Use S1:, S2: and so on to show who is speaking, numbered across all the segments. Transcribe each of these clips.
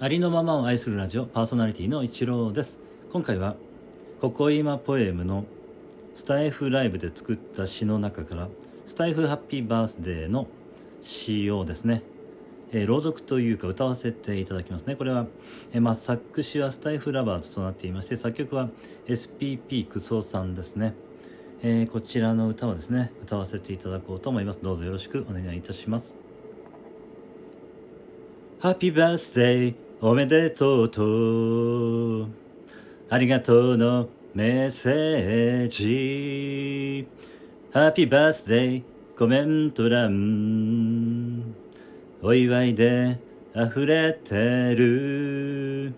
S1: ありのままを愛するラジオパーソナリティの一郎です。今回はここいまポエムのスタエフライブで作った詩の中からスタエフハッピーバースデーの詩をですね、えー、朗読というか歌わせていただきますね。これは、えー、まあ、作詞はスタエフラバーズとなっていまして作曲は SPP クソさんですね。えー、こちらの歌をですね歌わせていただこうと思います。どうぞよろしくお願いいたします。ハッピーバースデーおめでとうと。ありがとうのメッセージ。ハッピーバースデーコメント欄。お祝いで溢れてる。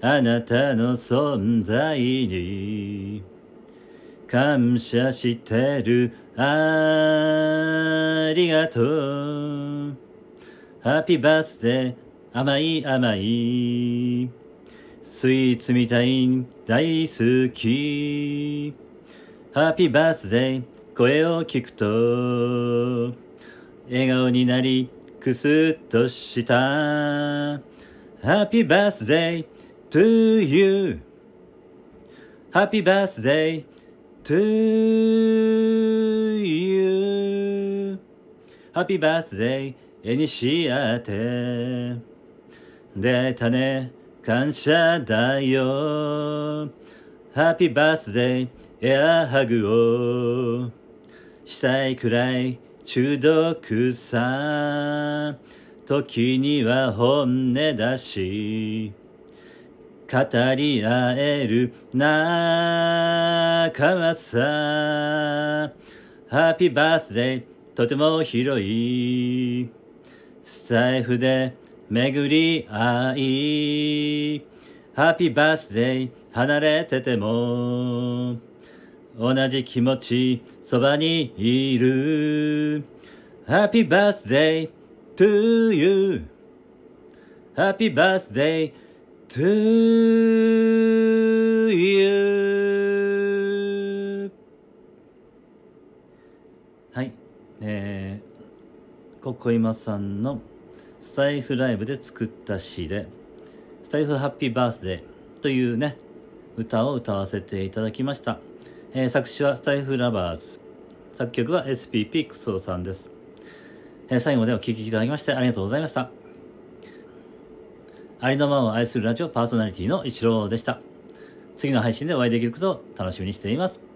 S1: あなたの存在に。感謝してる。ありがとう。ハッピーバースデー甘い甘い。スイーツみたい大好き。ハッピーバースデー声を聞くと。笑顔になりくすっとした。ハッピーバースデー to you. ハッピーバースデー to you. Happy birthday 絵にし合って出会えたね感謝だよ。Happy birthday エアハグをしたいくらい中毒さ。時には本音だし。語り合える仲間さ。ハッピーバースデーとても広い。スタイフで巡り合い。ハッピーバースデー離れてても。同じ気持ちそばにいる。ハッピーバースデー to you. ハッピーバースデー to you. はい。えー、ここいまさんのスタエフライブで作った詩で「スタエフハッピーバースデー」というね歌を歌わせていただきました、えー、作詞はスタエフラバーズ作曲は SPP クソさんです、えー、最後までお聴きいただきましてありがとうございましたありのままを愛するラジオパーソナリティの一郎でした。次の配信でお会いできることを楽しみにしています。